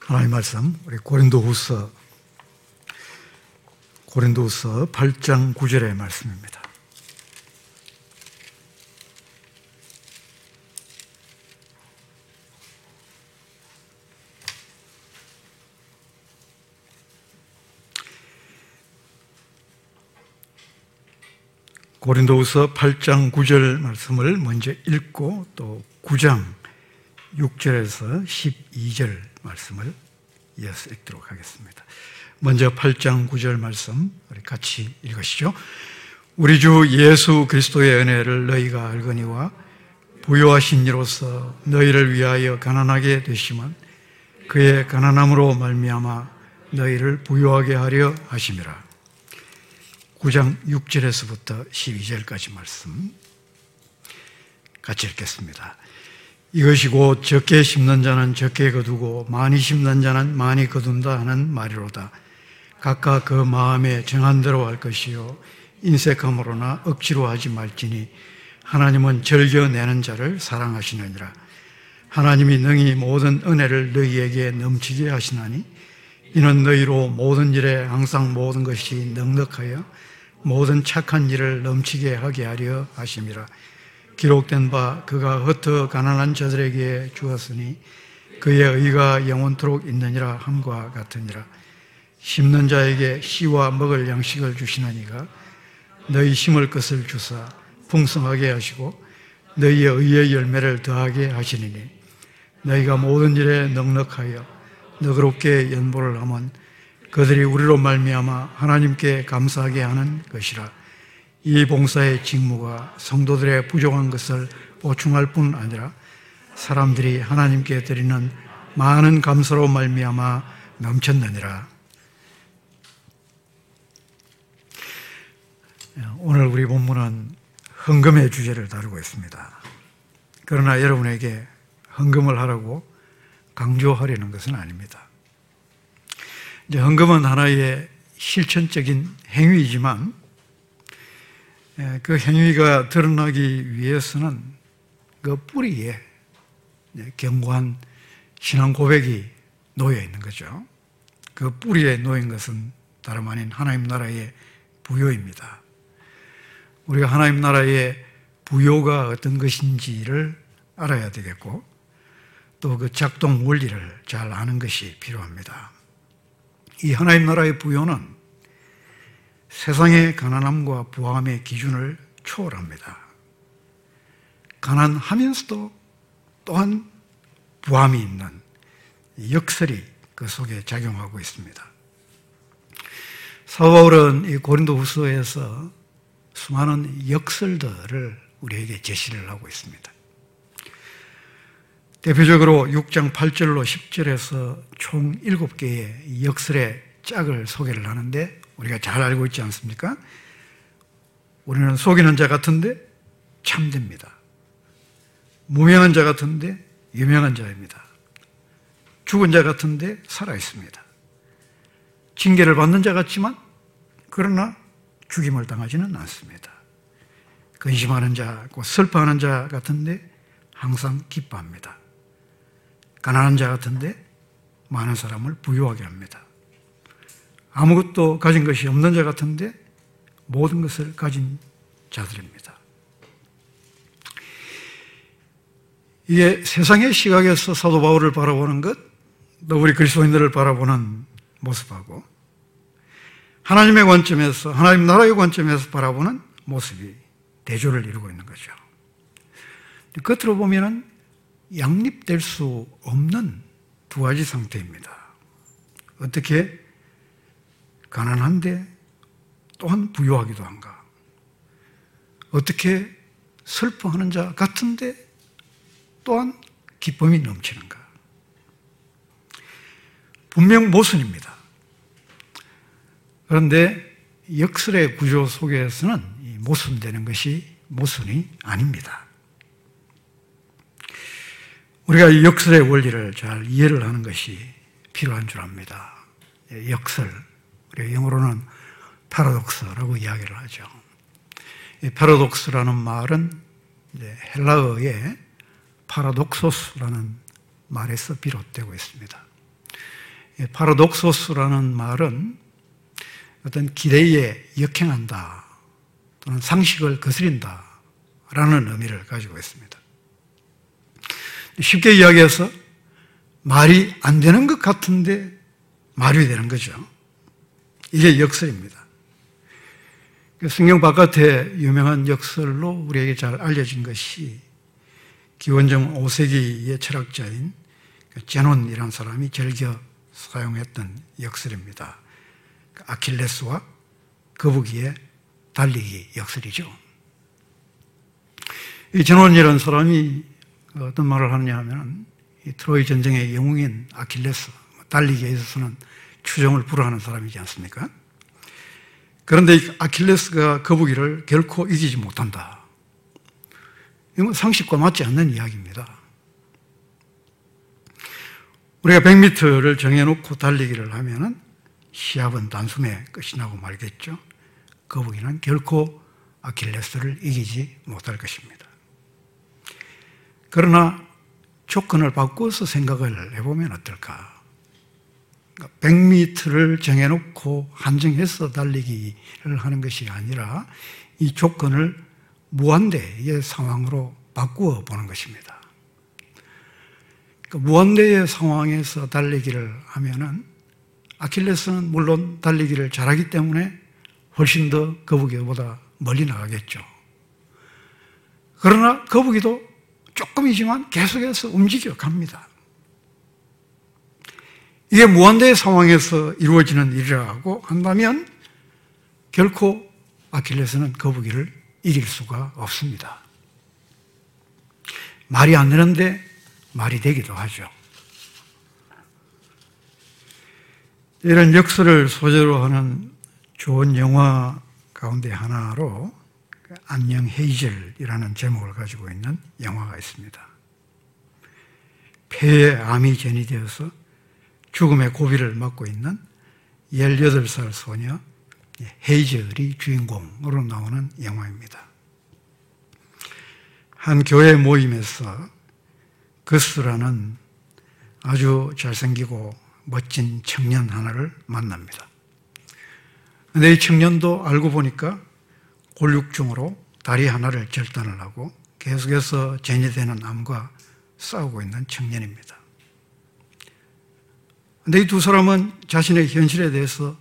하나님 말씀 우리 고린도후서 고린도후서 8장 9절의 말씀입니다. 고린도후서 8장 9절 말씀을 먼저 읽고 또 9장 6절에서 12절 말씀을 이어서 읽도록 하겠습니다. 먼저 8장 9절 말씀 우리 같이 읽으시죠. 우리 주 예수 그리스도의 은혜를 너희가 알거니와 부요하신 이로서 너희를 위하여 가난하게 되시면 그의 가난함으로 말미암아 너희를 부요하게 하려 하심이라. 9장 6절에서부터 12절까지 말씀 같이 읽겠습니다. 이것이 곧 적게 심는 자는 적게 거두고 많이 심는 자는 많이 거둔다 하는 말이로다. 각각 그 마음에 정한 대로 할 것이요 인색함으로나 억지로 하지 말지니 하나님은 즐겨내는 자를 사랑하시느니라. 하나님이 능히 모든 은혜를 너희에게 넘치게 하시나니 이는 너희로 모든 일에 항상 모든 것이 넉넉하여 모든 착한 일을 넘치게 하게 하려 하심이라. 기록된 바 그가 흩어 가난한 자들에게 주었으니 그의 의가 영원토록 있느니라 함과 같으니라. 심는 자에게 씨와 먹을 양식을 주시나니가 너희 심을 것을 주사 풍성하게 하시고 너희의 의의 열매를 더하게 하시니니 너희가 모든 일에 넉넉하여 너그럽게 연보를 하면 그들이 우리로 말미암아 하나님께 감사하게 하는 것이라 이 봉사의 직무가 성도들의 부족한 것을 보충할 뿐 아니라 사람들이 하나님께 드리는 많은 감사로 말미암아 넘쳤느니라 오늘 우리 본문은 헌금의 주제를 다루고 있습니다. 그러나 여러분에게 헌금을 하라고 강조하려는 것은 아닙니다. 이제 헌금은 하나의 실천적인 행위이지만 그 행위가 드러나기 위해서는 그 뿌리에 견고한 신앙 고백이 놓여 있는 거죠. 그 뿌리에 놓인 것은 다름 아닌 하나님 나라의 부여입니다. 우리가 하나님 나라의 부요가 어떤 것인지를 알아야 되겠고 또 그 작동 원리를 잘 아는 것이 필요합니다. 이 하나님 나라의 부요는 세상의 가난함과 부함의 기준을 초월합니다. 가난하면서도 또한 부함이 있는 역설이 그 속에 작용하고 있습니다. 사바울은 이 고린도 후서에서 수많은 역설들을 우리에게 제시를 하고 있습니다. 대표적으로 6장 8절로 10절에서 총 7개의 역설의 짝을 소개를 하는데 우리가 잘 알고 있지 않습니까? 우리는 속이는 자 같은데 참됩니다. 무명한 자 같은데 유명한 자입니다. 죽은 자 같은데 살아 있습니다. 징계를 받는 자 같지만 그러나 죽임을 당하지는 않습니다. 근심하는 자, 곧 슬퍼하는 자 같은데 항상 기뻐합니다. 가난한 자 같은데 많은 사람을 부유하게 합니다. 아무것도 가진 것이 없는 자 같은데 모든 것을 가진 자들입니다. 이게 세상의 시각에서 사도 바울을 바라보는 것, 또 우리 그리스도인들을 바라보는 모습하고 하나님의 관점에서, 하나님 나라의 관점에서 바라보는 모습이 대조를 이루고 있는 거죠. 겉으로 보면 양립될 수 없는 두 가지 상태입니다. 어떻게 가난한데 또한 부유하기도 한가? 어떻게 슬퍼하는 자 같은데 또한 기쁨이 넘치는가? 분명 모순입니다. 그런데 역설의 구조 속에서는 모순되는 것이 모순이 아닙니다. 우리가 역설의 원리를 잘 이해를 하는 것이 필요한 줄 압니다. 역설, 우리 영어로는 파라독스라고 이야기를 하죠. 이 파라독스라는 말은 헬라어의 파라독소스라는 말에서 비롯되고 있습니다. 파라독소스라는 말은 어떤 기대에 역행한다 또는 상식을 거스린다 라는 의미를 가지고 있습니다. 쉽게 이야기해서 말이 안 되는 것 같은데 말이 되는 거죠. 이게 역설입니다. 그 성경 바깥에 유명한 역설로 우리에게 잘 알려진 것이 기원전 5세기의 철학자인 제논이라는 사람이 즐겨 사용했던 역설입니다. 그 아킬레스와 거북이의 달리기 역설이죠. 이 제논이라는 사람이 어떤 말을 하느냐 하면 트로이 전쟁의 영웅인 아킬레스, 달리기에 있어서는 추종을 불허하는 사람이지 않습니까? 그런데 아킬레스가 거북이를 결코 이기지 못한다. 이건 상식과 맞지 않는 이야기입니다. 우리가 100m를 정해놓고 달리기를 하면은 시합은 단숨에 끝이 나고 말겠죠. 거북이는 결코 아킬레스를 이기지 못할 것입니다. 그러나 조건을 바꿔서 생각을 해보면 어떨까? 100m를 그러니까 정해놓고 한정해서 달리기를 하는 것이 아니라 이 조건을 무한대의 상황으로 바꾸어 보는 것입니다. 그러니까 무한대의 상황에서 달리기를 하면은 아킬레스는 물론 달리기를 잘하기 때문에 훨씬 더 거북이보다 멀리 나가겠죠. 그러나 거북이도 조금이지만 계속해서 움직여 갑니다. 이게 무한대의 상황에서 이루어지는 일이라고 한다면 결코 아킬레스는 거북이를 이길 수가 없습니다. 말이 안 되는데 말이 되기도 하죠. 이런 역설을 소재로 하는 좋은 영화 가운데 하나로 안녕 헤이즐이라는 제목을 가지고 있는 영화가 있습니다. 폐에 암이 전이되어서 죽음의 고비를 맞고 있는 18살 소녀 헤이즐이 주인공으로 나오는 영화입니다. 한 교회 모임에서 그스라는 아주 잘생기고 멋진 청년 하나를 만납니다. 근데 이 청년도 알고 보니까 골육중으로 다리 하나를 절단을 하고 계속해서 전이되는 암과 싸우고 있는 청년입니다. 근데 이 두 사람은 자신의 현실에 대해서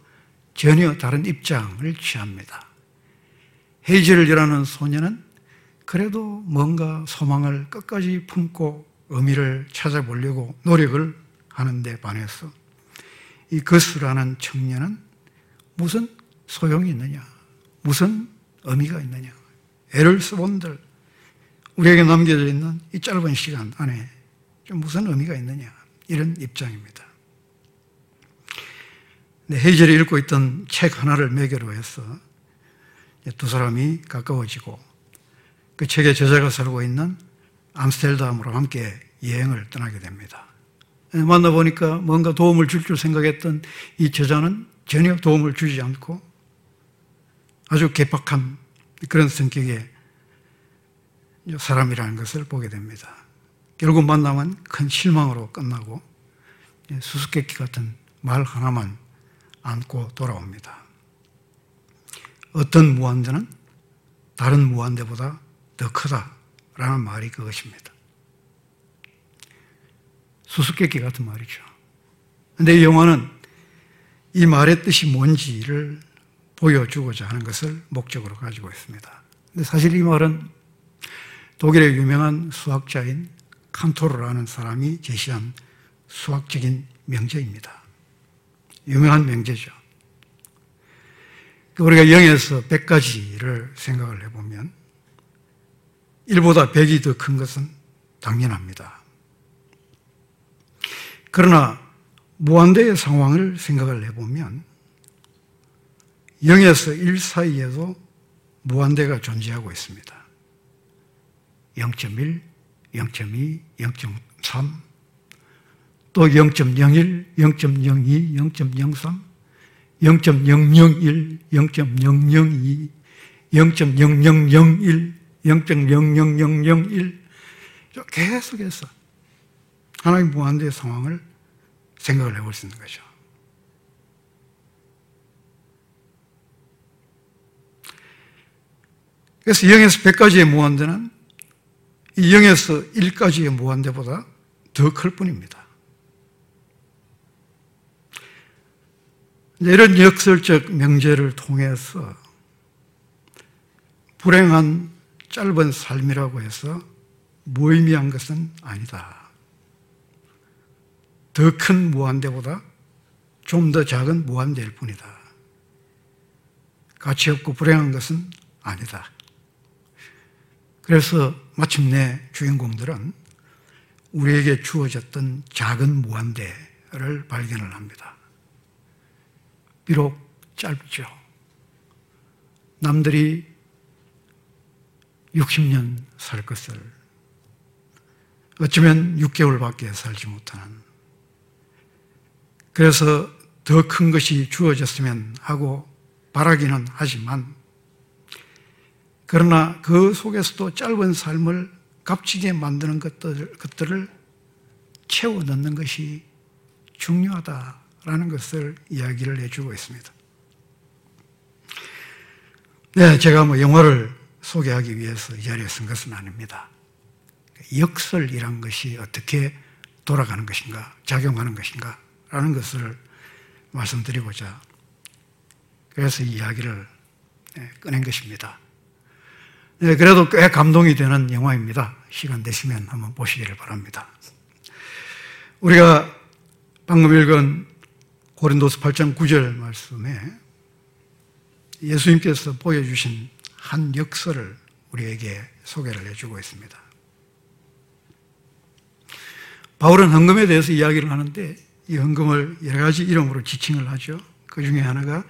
전혀 다른 입장을 취합니다. 헤이즐이라는 소녀는 그래도 뭔가 소망을 끝까지 품고 의미를 찾아보려고 노력을 하는데 반해서 이 거스라는 청년은 무슨 소용이 있느냐? 무슨 의미가 있느냐? 애를 써본들 우리에게 남겨져 있는 이 짧은 시간 안에 좀 무슨 의미가 있느냐? 이런 입장입니다. 헤이젤이 읽고 있던 책 하나를 매개로 해서 두 사람이 가까워지고 그 책의 저자가 살고 있는 암스텔담으로 함께 여행을 떠나게 됩니다. 만나보니까 뭔가 도움을 줄 줄 생각했던 이 저자는 전혀 도움을 주지 않고 아주 개박한 그런 성격의 사람이라는 것을 보게 됩니다. 결국 만남은 큰 실망으로 끝나고 수수께끼 같은 말 하나만 안고 돌아옵니다. 어떤 무한대는 다른 무한대보다 더 크다라는 말이 그것입니다. 수수께끼 같은 말이죠. 근데 이 영화는 이 말의 뜻이 뭔지를 보여주고자 하는 것을 목적으로 가지고 있습니다. 근데 사실 이 말은 독일의 유명한 수학자인 칸토르라는 사람이 제시한 수학적인 명제입니다. 유명한 명제죠. 우리가 0에서 100까지를 생각을 해보면 1보다 100이 더 큰 것은 당연합니다. 그러나 무한대의 상황을 생각을 해보면 0에서 1 사이에도 무한대가 존재하고 있습니다. 0.1, 0.2, 0.3, 또 0.01, 0.02, 0.03, 0.001, 0.002, 0.0001, 0.00001 계속해서 하나님 무한대의 상황을 생각을 해볼 수 있는 거죠. 그래서 0에서 100까지의 무한대는 이 0에서 1까지의 무한대보다 더 클 뿐입니다. 이런 역설적 명제를 통해서 불행한 짧은 삶이라고 해서 무의미한 것은 아니다. 더 큰 무한대보다 좀 더 작은 무한대일 뿐이다. 가치 없고 불행한 것은 아니다. 그래서 마침내 주인공들은 우리에게 주어졌던 작은 무한대를 발견을 합니다. 비록 짧죠. 남들이 60년 살 것을 어쩌면 6개월밖에 살지 못하는 그래서 더 큰 것이 주어졌으면 하고 바라기는 하지만 그러나 그 속에서도 짧은 삶을 값지게 만드는 것들, 것들을 채워 넣는 것이 중요하다 라는 것을 이야기를 해주고 있습니다. 네, 제가 뭐 영화를 소개하기 위해서 이 자리에 쓴 것은 아닙니다. 역설이란 것이 어떻게 돌아가는 것인가, 작용하는 것인가, 라는 것을 말씀드리고자 그래서 이 이야기를 네, 꺼낸 것입니다. 네, 그래도 꽤 감동이 되는 영화입니다. 시간 되시면 한번 보시기를 바랍니다. 우리가 방금 읽은 고린도스 8장 9절 말씀에 예수님께서 보여주신 한 역설을 우리에게 소개를 해주고 있습니다. 바울은 헌금에 대해서 이야기를 하는데 이 헌금을 여러 가지 이름으로 지칭을 하죠. 그 중에 하나가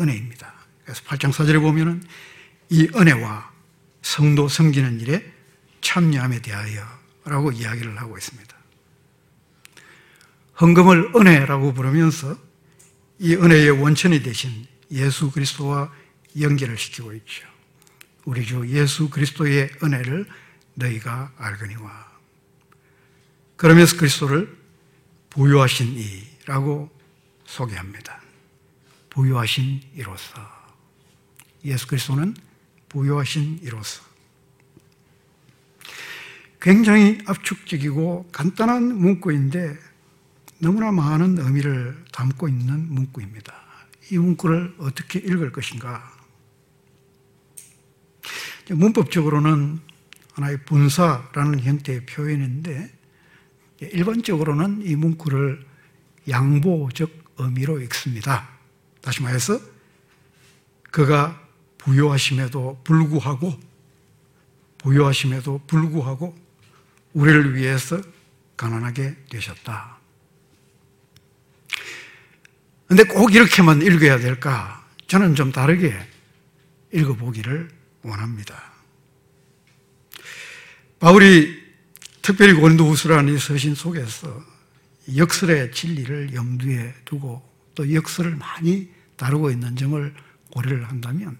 은혜입니다. 그래서 8장 4절에 보면은 이 은혜와 성도 섬기는 일에 참여함에 대하여 라고 이야기를 하고 있습니다. 헌금을 은혜라고 부르면서 이 은혜의 원천이 되신 예수 그리스도와 연결을 시키고 있죠. 우리 주 예수 그리스도의 은혜를 너희가 알거니와. 그러면서 그리스도를 부유하신 이라고 소개합니다. 부유하신 이로서. 예수 그리스도는 부여하신 이로서 굉장히 압축적이고 간단한 문구인데 너무나 많은 의미를 담고 있는 문구입니다. 이 문구를 어떻게 읽을 것인가? 문법적으로는 하나의 분사라는 형태의 표현인데 일반적으로는 이 문구를 양보적 의미로 읽습니다. 다시 말해서 그가 부여하심에도 불구하고 부여하심에도 불구하고 우리를 위해서 가난하게 되셨다. 근데 꼭 이렇게만 읽어야 될까? 저는 좀 다르게 읽어보기를 원합니다. 바울이 특별히 고린도후서라는 이 서신 속에서 역설의 진리를 염두에 두고 또 역설을 많이 다루고 있는 점을 고려를 한다면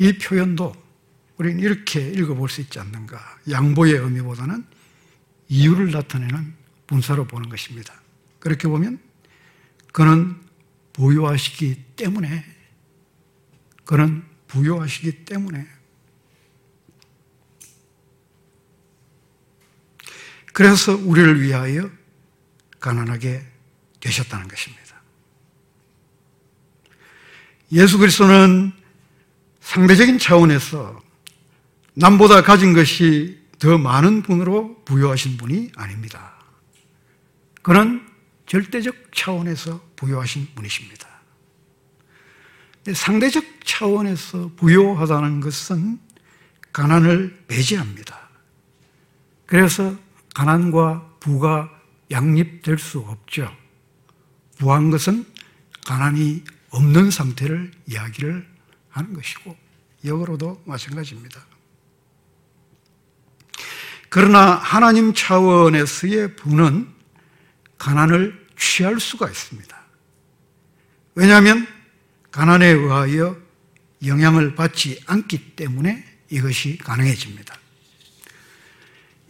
이 표현도 우리는 이렇게 읽어볼 수 있지 않는가. 양보의 의미보다는 이유를 나타내는 분사로 보는 것입니다. 그렇게 보면 그는 부유하시기 때문에 그는 부유하시기 때문에 그래서 우리를 위하여 가난하게 되셨다는 것입니다. 예수 그리스도는 상대적인 차원에서 남보다 가진 것이 더 많은 분으로 부여하신 분이 아닙니다. 그는 절대적 차원에서 부여하신 분이십니다. 상대적 차원에서 부여하다는 것은 가난을 배제합니다. 그래서 가난과 부가 양립될 수 없죠. 부한 것은 가난이 없는 상태를 이야기를 하는 것이고 역으로도 마찬가지입니다. 그러나 하나님 차원에서의 부는 가난을 취할 수가 있습니다. 왜냐하면 가난에 의하여 영향을 받지 않기 때문에 이것이 가능해집니다.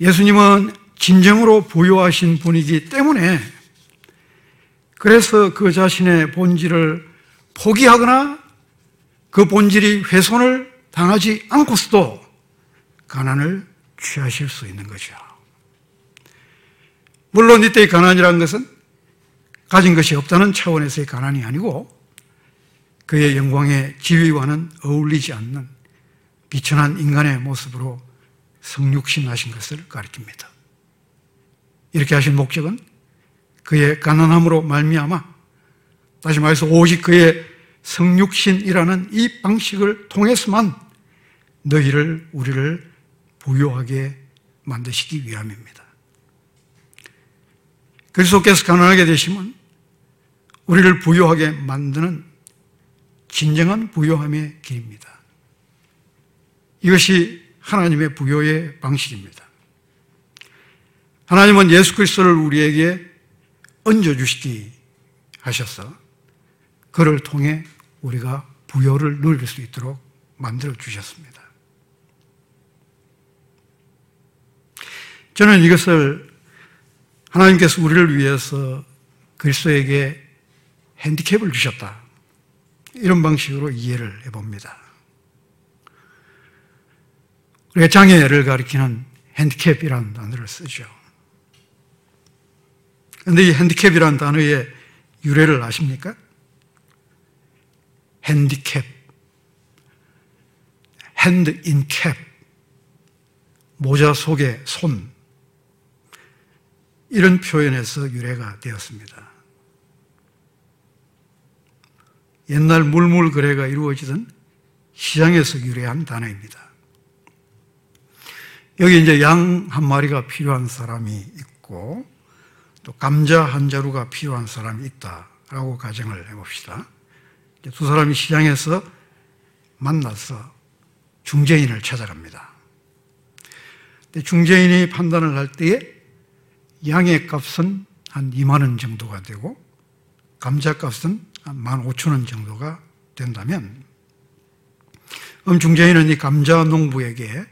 예수님은 진정으로 부유하신 분이기 때문에 그래서 그 자신의 본질을 포기하거나 그 본질이 훼손을 당하지 않고서도 가난을 취하실 수 있는 거죠. 물론 이때의 가난이라는 것은 가진 것이 없다는 차원에서의 가난이 아니고 그의 영광의 지위와는 어울리지 않는 비천한 인간의 모습으로 성육신하신 것을 가리킵니다. 이렇게 하신 목적은 그의 가난함으로 말미암아 다시 말해서 오직 그의 성육신이라는 이 방식을 통해서만 너희를 우리를 부유하게 만드시기 위함입니다. 그리스도께서 가난하게 되시면 우리를 부유하게 만드는 진정한 부유함의 길입니다. 이것이 하나님의 부여의 방식입니다. 하나님은 예수 그리스도를 우리에게 얹어 주시기 하셔서 그를 통해 우리가 부여를 누릴 수 있도록 만들어 주셨습니다. 저는 이것을 하나님께서 우리를 위해서 그리스도에게 핸디캡을 주셨다. 이런 방식으로 이해를 해봅니다. 우리가 장애를 가리키는 핸디캡이라는 단어를 쓰죠. 그런데 이 핸디캡이라는 단어의 유래를 아십니까? 핸디캡, hand in cap, 모자 속에 손, 이런 표현에서 유래가 되었습니다. 옛날 물물 거래가 이루어지던 시장에서 유래한 단어입니다. 여기 이제 양 한 마리가 필요한 사람이 있고 또 감자 한 자루가 필요한 사람이 있다라고 가정을 해봅시다. 두 사람이 시장에서 만나서 중재인을 찾아갑니다. 중재인이 판단을 할 때에 양의 값은 한 2만 원 정도가 되고 감자 값은 한 15,000원 정도가 된다면 음 중재인은 이 감자 농부에게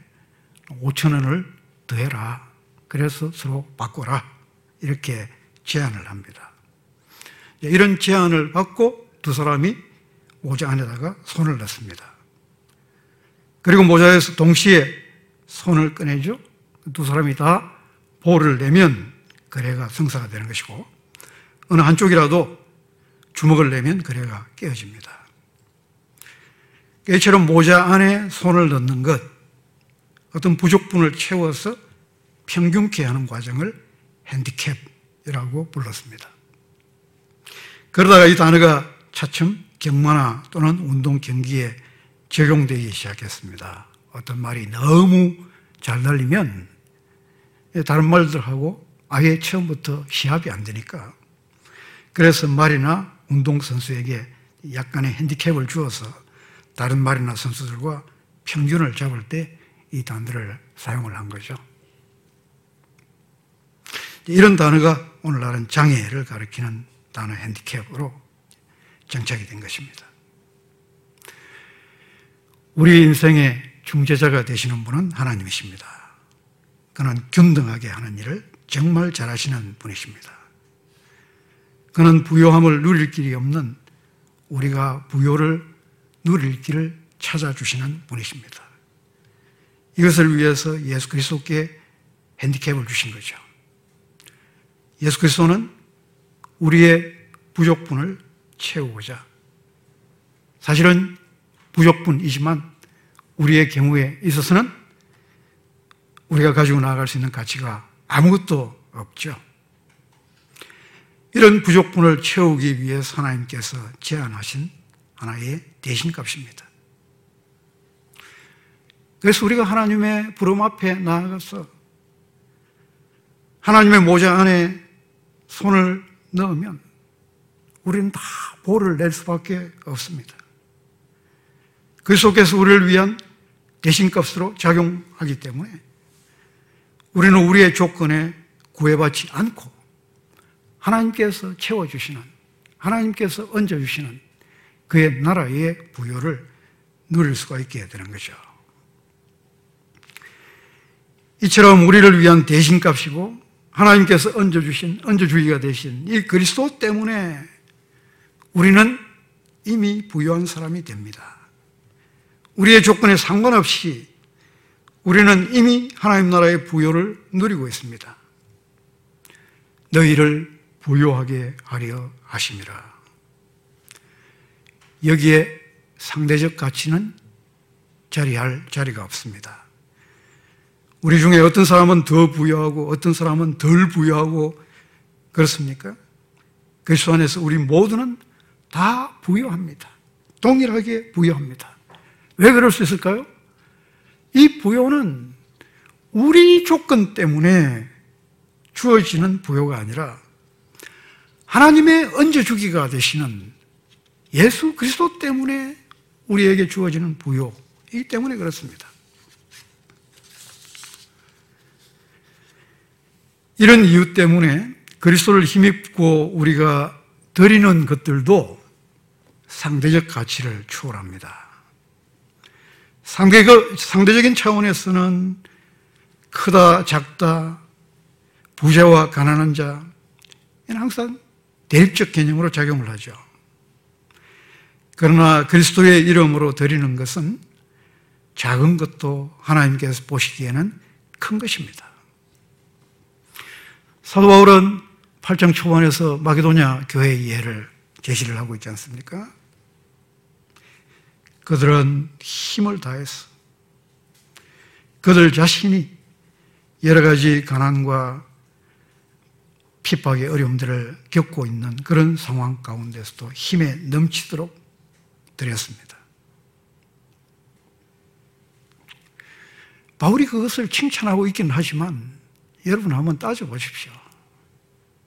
5천원을 더해라. 그래서 서로 바꿔라. 이렇게 제안을 합니다. 이런 제안을 받고 두 사람이 모자 안에다가 손을 넣습니다. 그리고 모자에서 동시에 손을 꺼내죠. 두 사람이 다 볼을 내면 거래가 성사가 되는 것이고 어느 한쪽이라도 주먹을 내면 거래가 깨어집니다. 이처럼 모자 안에 손을 넣는 것, 어떤 부족분을 채워서 평균케 하는 과정을 핸디캡이라고 불렀습니다. 그러다가 이 단어가 차츰 경마나 또는 운동 경기에 적용되기 시작했습니다. 어떤 말이 너무 잘 날리면 다른 말들하고 아예 처음부터 시합이 안 되니까 그래서 말이나 운동선수에게 약간의 핸디캡을 주어서 다른 말이나 선수들과 평균을 잡을 때 이 단어를 사용을 한 거죠. 이런 단어가 오늘날은 장애를 가리키는 단어 핸디캡으로 정착이 된 것입니다. 우리 인생의 중재자가 되시는 분은 하나님이십니다. 그는 균등하게 하는 일을 정말 잘하시는 분이십니다. 그는 부요함을 누릴 길이 없는 우리가 부요를 누릴 길을 찾아주시는 분이십니다. 이것을 위해서 예수 그리스도께 핸디캡을 주신 거죠. 예수 그리스도는 우리의 부족분을 채우고자 사실은 부족분이지만 우리의 경우에 있어서는 우리가 가지고 나아갈 수 있는 가치가 아무것도 없죠. 이런 부족분을 채우기 위해서 하나님께서 제안하신 하나의 대신값입니다. 그래서 우리가 하나님의 부름 앞에 나아가서 하나님의 모자 안에 손을 넣으면 우리는 다 보를 낼 수밖에 없습니다. 그 속에서 우리를 위한 대신값으로 작용하기 때문에 우리는 우리의 조건에 구애받지 않고 하나님께서 채워주시는 하나님께서 얹어주시는 그의 나라의 부여를 누릴 수가 있게 되는 거죠. 이처럼 우리를 위한 대신값이고 하나님께서 얹어주신, 얹어주기가 되신 이 그리스도 때문에 우리는 이미 부유한 사람이 됩니다. 우리의 조건에 상관없이 우리는 이미 하나님 나라의 부여를 누리고 있습니다. 너희를 부요하게 하려 하심이라. 여기에 상대적 가치는 자리할 자리가 없습니다. 우리 중에 어떤 사람은 더 부여하고 어떤 사람은 덜 부여하고 그렇습니까? 그리스도 안에서 우리 모두는 다 부여합니다. 동일하게 부여합니다. 왜 그럴 수 있을까요? 이 부여는 우리 조건 때문에 주어지는 부여가 아니라 하나님의 얹어주기가 되시는 예수 그리스도 때문에 우리에게 주어지는 부여이기 때문에 그렇습니다. 이런 이유 때문에 그리스도를 힘입고 우리가 드리는 것들도 상대적 가치를 추월합니다. 상대적, 상대적인 차원에서는 크다, 작다, 부자와 가난한 자, 항상 대립적 개념으로 작용을 하죠. 그러나 그리스도의 이름으로 드리는 것은 작은 것도 하나님께서 보시기에는 큰 것입니다. 사도 바울은 8장 초반에서 마게도냐 교회의 예를 제시를 하고 있지 않습니까? 그들은 힘을 다해서 그들 자신이 여러 가지 가난과 핍박의 어려움들을 겪고 있는 그런 상황 가운데서도 힘에 넘치도록 드렸습니다. 바울이 그것을 칭찬하고 있기는 하지만 여러분 한번 따져보십시오.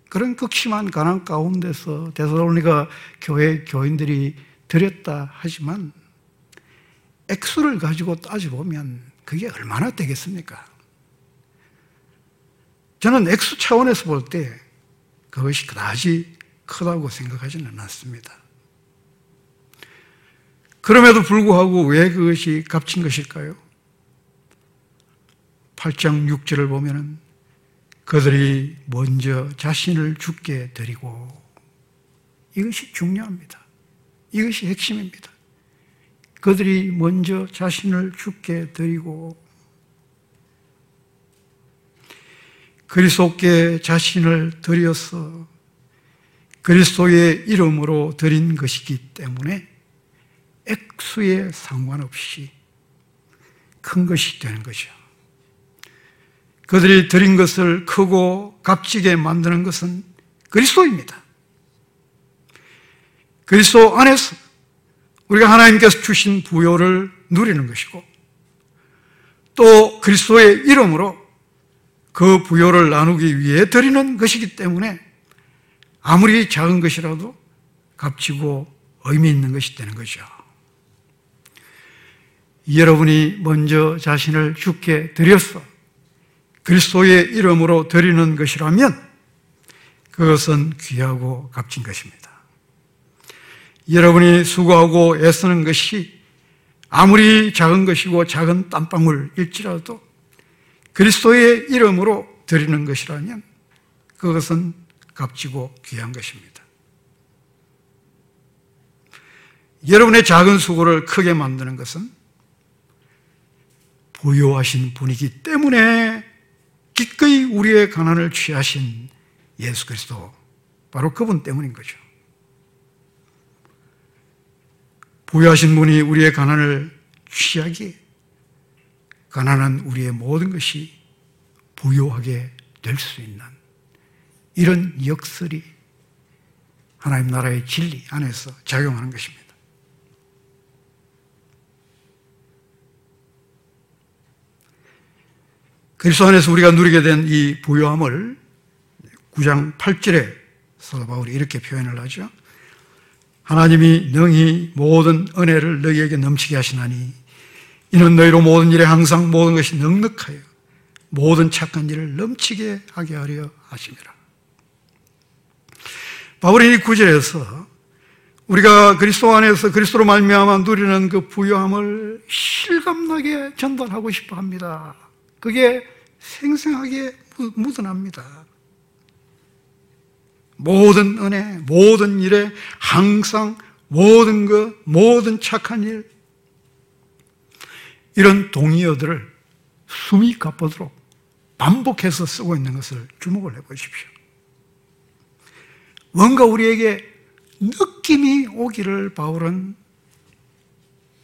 그런 극심한 가난 가운데서 데살로니가 교회 교인들이 드렸다 하지만 액수를 가지고 따져보면 그게 얼마나 되겠습니까? 저는 액수 차원에서 볼 때 그것이 그다지 크다고 생각하지는 않습니다. 그럼에도 불구하고 왜 그것이 값진 것일까요? 8장 6절을 보면은 그들이 먼저 자신을 죽게 드리고 이것이 중요합니다. 이것이 핵심입니다. 그들이 먼저 자신을 죽게 드리고 그리스도께 자신을 드려서 그리스도의 이름으로 드린 것이기 때문에 액수에 상관없이 큰 것이 되는 거죠. 그들이 드린 것을 크고 값지게 만드는 것은 그리스도입니다. 그리스도 안에서 우리가 하나님께서 주신 부여를 누리는 것이고 또 그리스도의 이름으로 그 부여를 나누기 위해 드리는 것이기 때문에 아무리 작은 것이라도 값지고 의미 있는 것이 되는 거죠. 여러분이 먼저 자신을 죽게 드렸어. 그리스도의 이름으로 드리는 것이라면 그것은 귀하고 값진 것입니다. 여러분이 수고하고 애쓰는 것이 아무리 작은 것이고 작은 땀방울일지라도 그리스도의 이름으로 드리는 것이라면 그것은 값지고 귀한 것입니다. 여러분의 작은 수고를 크게 만드는 것은 부유하신 분이기 때문에 기꺼이 우리의 가난을 취하신 예수 그리스도 바로 그분 때문인 거죠. 부유하신 분이 우리의 가난을 취하기에 가난한 우리의 모든 것이 부유하게 될 수 있는 이런 역설이 하나님 나라의 진리 안에서 작용하는 것입니다. 그리스도 안에서 우리가 누리게 된 이 부유함을 9장 8절에 사도 바울이 이렇게 표현을 하죠. 하나님이 능히 모든 은혜를 너희에게 넘치게 하시나니 이는 너희로 모든 일에 항상 모든 것이 넉넉하여 모든 착한 일을 넘치게 하게 하려 하심이라. 바울이 이 구절에서 우리가 그리스도 안에서 그리스도로 말미암아 누리는 그 부유함을 실감나게 전달하고 싶어 합니다. 그게 생생하게 묻어납니다. 모든 은혜, 모든 일에 항상 모든 것, 모든 착한 일, 이런 동의어들을 숨이 가쁘도록 반복해서 쓰고 있는 것을 주목을 해보십시오. 뭔가 우리에게 느낌이 오기를 바울은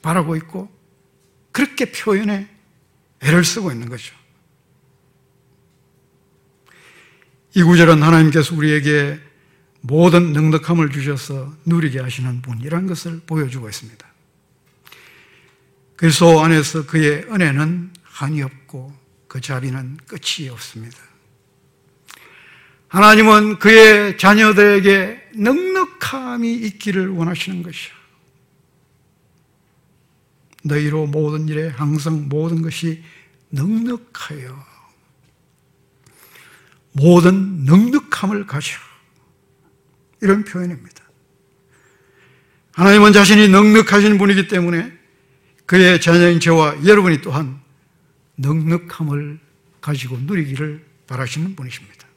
바라고 있고 그렇게 표현에 애를 쓰고 있는 거죠. 이 구절은 하나님께서 우리에게 모든 넉넉함을 주셔서 누리게 하시는 분이라는 것을 보여주고 있습니다. 그리스도 안에서 그의 은혜는 한이 없고 그 자비는 끝이 없습니다. 하나님은 그의 자녀들에게 넉넉함이 있기를 원하시는 것이요. 너희로 모든 일에 항상 모든 것이 넉넉하여 모든 넉넉함을 가져 이런 표현입니다. 하나님은 자신이 넉넉하신 분이기 때문에 그의 자녀인 저와 여러분이 또한 넉넉함을 가지고 누리기를 바라시는 분이십니다.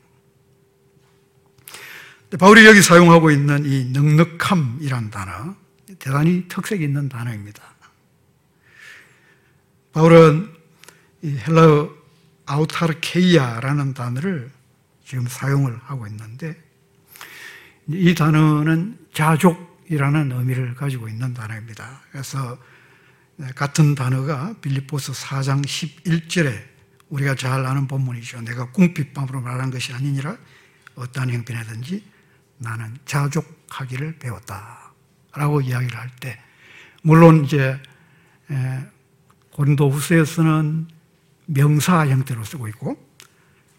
바울이 여기 사용하고 있는 이 넉넉함이란 단어, 대단히 특색이 있는 단어입니다. 바울은 이 헬라어 아우타르케이아라는 단어를 지금 사용을 하고 있는데 이 단어는 자족이라는 의미를 가지고 있는 단어입니다. 그래서 같은 단어가 빌립보서 4장 11절에 우리가 잘 아는 본문이죠. 내가 궁핍함으로 말한 것이 아니니라 어떠한 형편이든지 나는 자족하기를 배웠다. 라고 이야기를 할 때, 물론 이제 고린도 후서에서는 명사 형태로 쓰고 있고,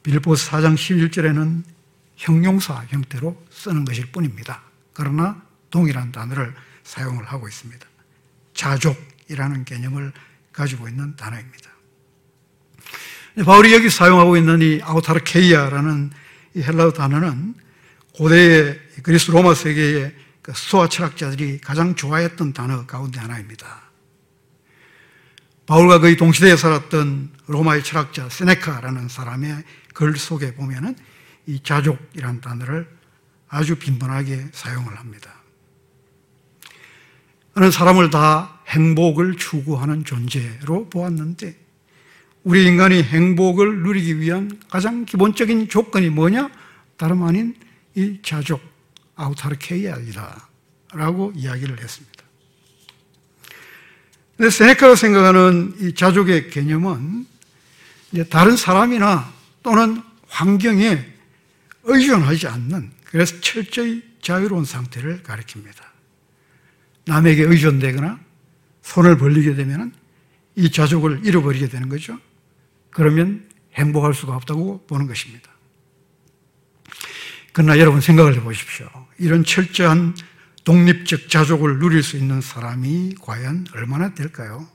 빌보스 4장 11절에는 형용사 형태로 쓰는 것일 뿐입니다. 그러나 동일한 단어를 사용을 하고 있습니다. 자족 이라는 개념을 가지고 있는 단어입니다. 바울이 여기 사용하고 있는 이 아우타르케이아라는 이 헬라어 단어는 고대의 그리스 로마 세계의 그 수화 철학자들이 가장 좋아했던 단어 가운데 하나입니다. 바울과 거의 동시대에 살았던 로마의 철학자 세네카라는 사람의 글 속에 보면은 이 자족이라는 단어를 아주 빈번하게 사용을 합니다. 어느 사람을 다 행복을 추구하는 존재로 보았는데 우리 인간이 행복을 누리기 위한 가장 기본적인 조건이 뭐냐? 다름 아닌 이 자족, 아우타르케이아이다. 라고 이야기를 했습니다. 근데 세네카가 생각하는 이 자족의 개념은 다른 사람이나 또는 환경에 의존하지 않는 그래서 철저히 자유로운 상태를 가리킵니다. 남에게 의존되거나 손을 벌리게 되면 이 자족을 잃어버리게 되는 거죠. 그러면 행복할 수가 없다고 보는 것입니다. 그러나 여러분 생각을 해보십시오. 이런 철저한 독립적 자족을 누릴 수 있는 사람이 과연 얼마나 될까요?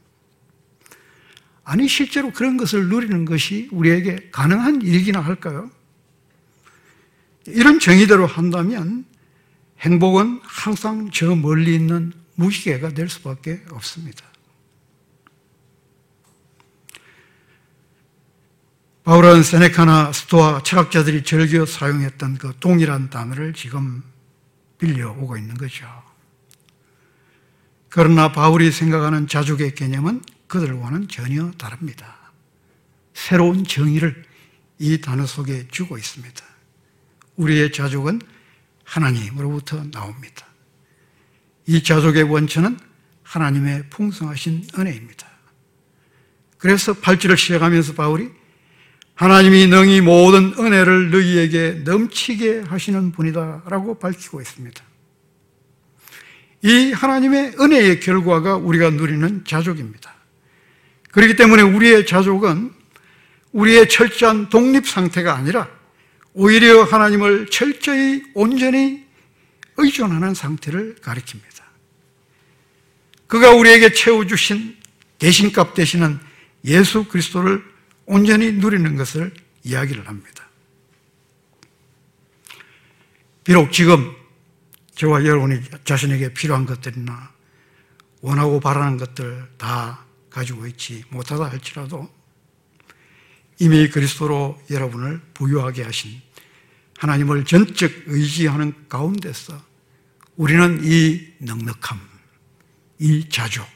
아니, 실제로 그런 것을 누리는 것이 우리에게 가능한 일이기나 할까요? 이런 정의대로 한다면 행복은 항상 저 멀리 있는 무시개가 될 수밖에 없습니다. 바울은 세네카나 스토아 철학자들이 즐겨 사용했던 그 동일한 단어를 지금 빌려오고 있는 거죠. 그러나 바울이 생각하는 자족의 개념은 그들과는 전혀 다릅니다. 새로운 정의를 이 단어 속에 주고 있습니다. 우리의 자족은 하나님으로부터 나옵니다. 이 자족의 원천은 하나님의 풍성하신 은혜입니다. 그래서 8절을 시작하면서 바울이 하나님이 능히 모든 은혜를 너희에게 넘치게 하시는 분이다 라고 밝히고 있습니다. 이 하나님의 은혜의 결과가 우리가 누리는 자족입니다. 그렇기 때문에 우리의 자족은 우리의 철저한 독립 상태가 아니라 오히려 하나님을 철저히 온전히 의존하는 상태를 가리킵니다. 그가 우리에게 채워주신 대신값 되시는 예수 그리스도를 온전히 누리는 것을 이야기를 합니다. 비록 지금 저와 여러분이 자신에게 필요한 것들이나 원하고 바라는 것들 다 가지고 있지 못하다 할지라도 이미 그리스도로 여러분을 부유하게 하신 하나님을 전적 의지하는 가운데서 우리는 이 넉넉함, 이 자족,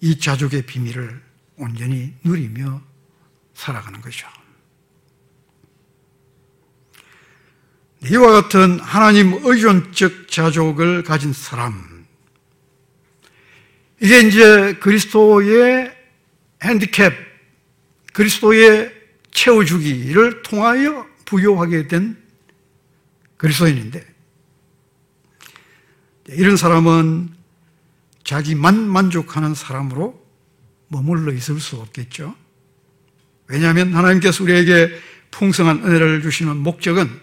이 자족의 비밀을 온전히 누리며 살아가는 거죠. 이와 같은 하나님 의존적 자족을 가진 사람, 이게 이제 그리스도의 핸디캡, 그리스도의 채워주기를 통하여 부여하게 된 그리스도인인데, 이런 사람은 자기만 만족하는 사람으로 머물러 있을 수 없겠죠. 왜냐하면 하나님께서 우리에게 풍성한 은혜를 주시는 목적은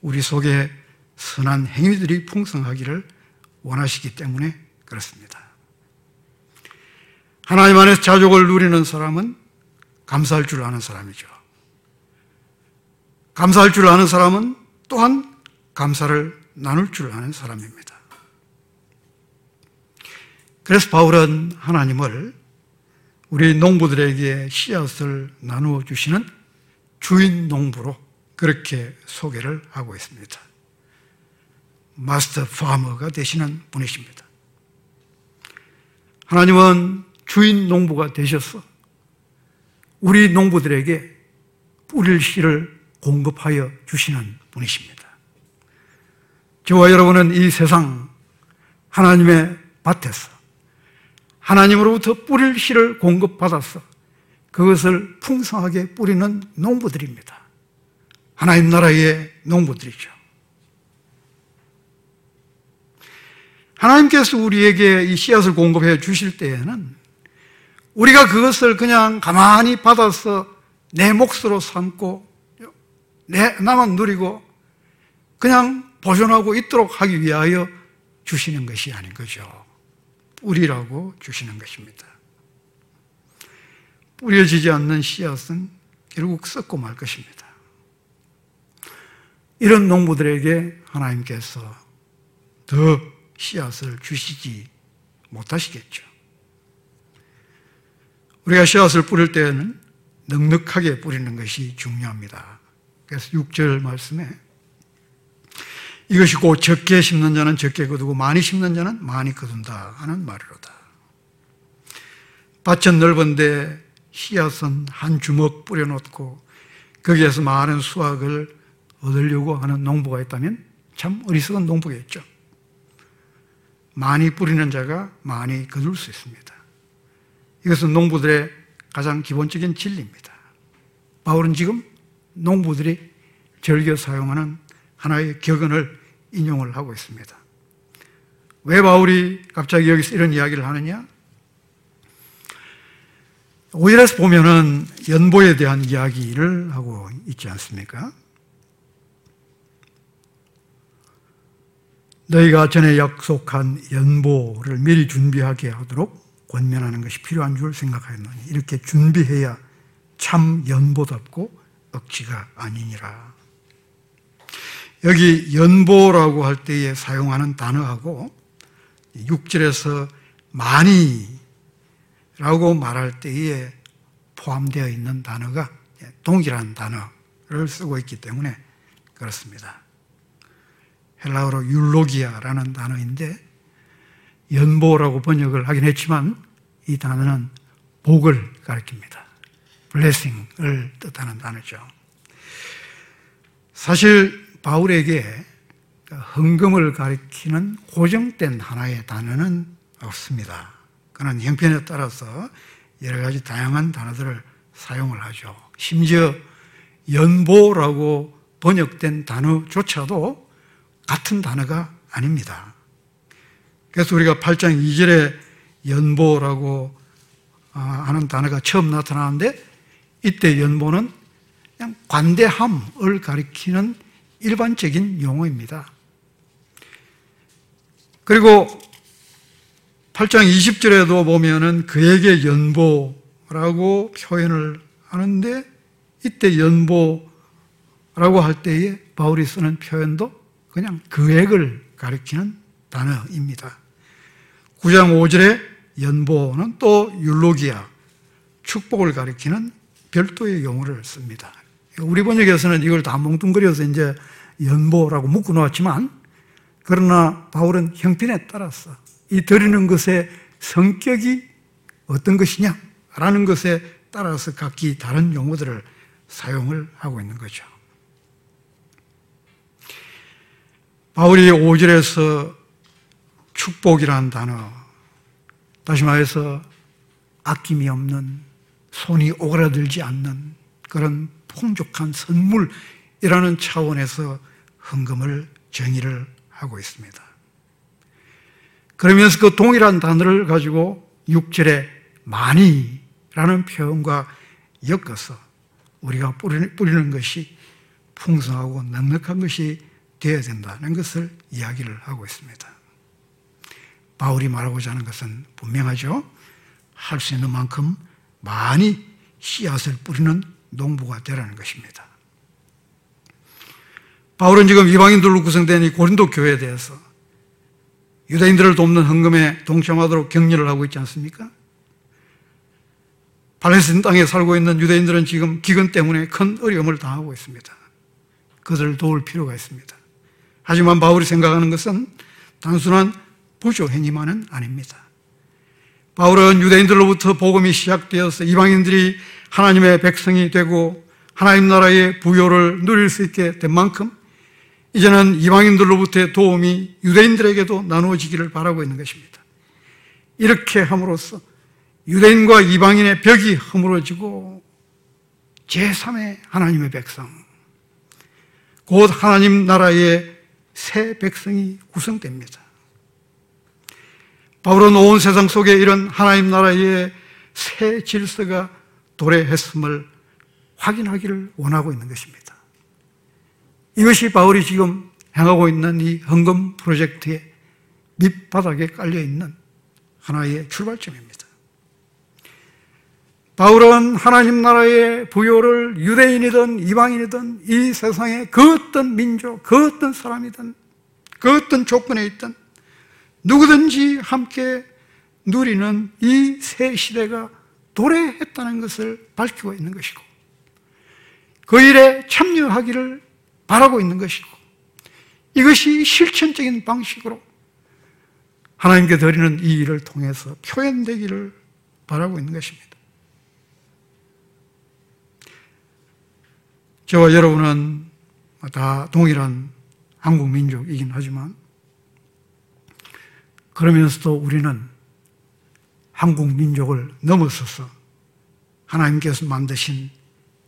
우리 속에 선한 행위들이 풍성하기를 원하시기 때문에 그렇습니다. 하나님 안에서 자족을 누리는 사람은 감사할 줄 아는 사람이죠. 감사할 줄 아는 사람은 또한 감사를 나눌 줄 아는 사람입니다. 그래서 바울은 하나님을 우리 농부들에게 씨앗을 나누어 주시는 주인 농부로 그렇게 소개를 하고 있습니다. 마스터 파머가 되시는 분이십니다. 하나님은 주인 농부가 되셔서 우리 농부들에게 뿌릴 씨를 공급하여 주시는 분이십니다. 저와 여러분은 이 세상 하나님의 밭에서 하나님으로부터 뿌릴 씨를 공급받아서 그것을 풍성하게 뿌리는 농부들입니다. 하나님 나라의 농부들이죠. 하나님께서 우리에게 이 씨앗을 공급해 주실 때에는 우리가 그것을 그냥 가만히 받아서 내 몫으로 삼고 내, 나만 누리고 그냥 보존하고 있도록 하기 위하여 주시는 것이 아닌 거죠. 뿌리라고 주시는 것입니다. 뿌려지지 않는 씨앗은 결국 썩고 말 것입니다. 이런 농부들에게 하나님께서 더 씨앗을 주시지 못하시겠죠. 우리가 씨앗을 뿌릴 때에는 넉넉하게 뿌리는 것이 중요합니다. 그래서 6절 말씀에 이것이 곧 적게 심는 자는 적게 거두고 많이 심는 자는 많이 거둔다 하는 말이로다. 밭은 넓은데 씨앗은 한 주먹 뿌려놓고 거기에서 많은 수확을 얻으려고 하는 농부가 있다면 참 어리석은 농부겠죠. 많이 뿌리는 자가 많이 거둘 수 있습니다. 이것은 농부들의 가장 기본적인 진리입니다. 바울은 지금 농부들이 즐겨 사용하는 하나의 격언을 인용을 하고 있습니다. 왜 바울이 갑자기 여기서 이런 이야기를 하느냐? 5절에서 보면은 연보에 대한 이야기를 하고 있지 않습니까? 너희가 전에 약속한 연보를 미리 준비하게 하도록 권면하는 것이 필요한 줄 생각하였노니 이렇게 준비해야 참 연보답고 억지가 아니니라. 여기 연보라고 할 때에 사용하는 단어하고 6절에서 많이 라고 말할 때에 포함되어 있는 단어가 동일한 단어를 쓰고 있기 때문에 그렇습니다. 헬라어로 율로기아라는 단어인데 연보라고 번역을 하긴 했지만 이 단어는 복을 가리킵니다. 블레싱을 뜻하는 단어죠. 사실 바울에게 헌금을 가리키는 고정된 하나의 단어는 없습니다. 그는 형편에 따라서 여러 가지 다양한 단어들을 사용을 하죠. 심지어 연보라고 번역된 단어조차도 같은 단어가 아닙니다. 그래서 우리가 8장 2절에 연보라고 아, 하는 단어가 처음 나타나는데 이때 연보는 그냥 관대함을 가리키는 일반적인 용어입니다. 그리고 8장 20절에도 보면은 그에게 연보라고 표현을 하는데 이때 연보라고 할 때에 바울이 쓰는 표현도 그냥 그액을 가리키는 단어입니다. 9장 5절에 연보는 또 율로기아, 축복을 가리키는 별도의 용어를 씁니다. 우리 번역에서는 이걸 다 뭉뚱그려서 이제 연보라고 묶어 놓았지만 그러나 바울은 형편에 따라서 이 드리는 것의 성격이 어떤 것이냐라는 것에 따라서 각기 다른 용어들을 사용을 하고 있는 거죠. 바울이 5절에서 축복이라는 단어, 다시 말해서 아낌이 없는 손이 오그라들지 않는 그런 풍족한 선물이라는 차원에서 헌금을 정의를 하고 있습니다. 그러면서 그 동일한 단어를 가지고 6절에 많이라는 표현과 엮어서 우리가 뿌리는 것이 풍성하고 넉넉한 것이 되어야 된다는 것을 이야기를 하고 있습니다. 바울이 말하고자 하는 것은 분명하죠. 할 수 있는 만큼 많이 씨앗을 뿌리는 농부가 되라는 것입니다. 바울은 지금 이방인들로 구성된 이 고린도 교회에 대해서 유대인들을 돕는 헌금에 동참하도록 격려를 하고 있지 않습니까? 팔레스틴 땅에 살고 있는 유대인들은 지금 기근 때문에 큰 어려움을 당하고 있습니다. 그들을 도울 필요가 있습니다. 하지만 바울이 생각하는 것은 단순한 부조 행위만은 아닙니다. 바울은 유대인들로부터 복음이 시작되어서 이방인들이 하나님의 백성이 되고 하나님 나라의 부요를 누릴 수 있게 된 만큼 이제는 이방인들로부터의 도움이 유대인들에게도 나누어지기를 바라고 있는 것입니다. 이렇게 함으로써 유대인과 이방인의 벽이 허물어지고 제3의 하나님의 백성, 곧 하나님 나라의 새 백성이 구성됩니다. 바울은 온 세상 속에 이런 하나님 나라의 새 질서가 도래했음을 확인하기를 원하고 있는 것입니다. 이것이 바울이 지금 행하고 있는 이 헌금 프로젝트의 밑바닥에 깔려 있는 하나의 출발점입니다. 바울은 하나님 나라의 부요를 유대인이든 이방인이든 이 세상의 그 어떤 민족, 그 어떤 사람이든 그 어떤 조건에 있든 누구든지 함께 누리는 이 새 시대가 도래했다는 것을 밝히고 있는 것이고 그 일에 참여하기를 바라고 있는 것이고 이것이 실천적인 방식으로 하나님께 드리는 이 일을 통해서 표현되기를 바라고 있는 것입니다. 저와 여러분은 다 동일한 한국 민족이긴 하지만 그러면서도 우리는 한국 민족을 넘어서서 하나님께서 만드신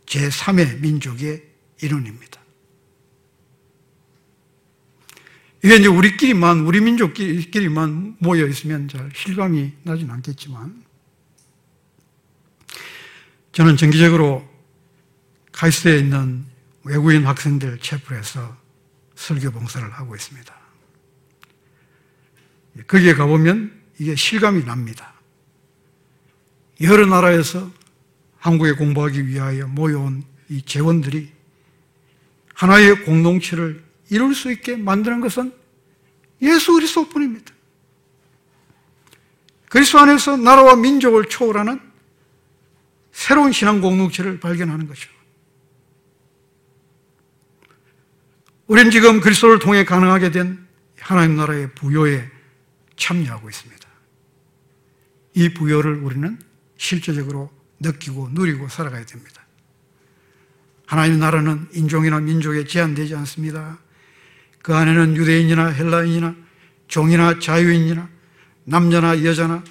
제3의 민족의 일원입니다. 이게 이제 우리끼리만, 우리 민족끼리만 모여 있으면 잘 실감이 나진 않겠지만, 저는 정기적으로 카이스트에 있는 외국인 학생들 체플에서 설교 봉사를 하고 있습니다. 거기에 가보면 이게 실감이 납니다. 여러 나라에서 한국에 공부하기 위하여 모여온 이 재원들이 하나의 공동체를 이룰 수 있게 만드는 것은 예수 그리스도 뿐입니다. 그리스도 안에서 나라와 민족을 초월하는 새로운 신앙 공동체를 발견하는 것이죠. 우리는 지금 그리스도를 통해 가능하게 된 하나님 나라의 부요에 참여하고 있습니다. 이 부요를 우리는 실제적으로 느끼고 누리고 살아가야 됩니다. 하나님 나라는 인종이나 민족에 제한되지 않습니다. 그 안에는 유대인이나 헬라인이나 종이나 자유인이나 남자나 여자나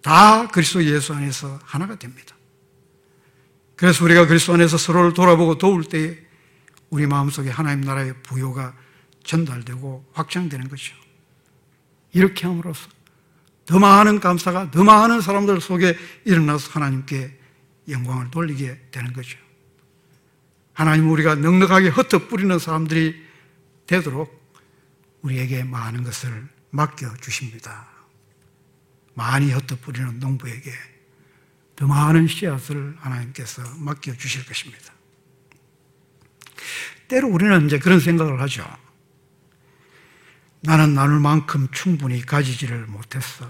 다 그리스도 예수 안에서 하나가 됩니다. 그래서 우리가 그리스도 안에서 서로를 돌아보고 도울 때에 우리 마음속에 하나님 나라의 부요가 전달되고 확장되는 것이죠. 이렇게 함으로써 더 많은 감사가 더 많은 사람들 속에 일어나서 하나님께 영광을 돌리게 되는 거죠. 하나님 우리가 넉넉하게 흩어 뿌리는 사람들이 되도록 우리에게 많은 것을 맡겨 주십니다. 많이 흩어 뿌리는 농부에게 더 많은 씨앗을 하나님께서 맡겨 주실 것입니다. 때로 우리는 이제 그런 생각을 하죠. 나는 나눌 만큼 충분히 가지지를 못했어.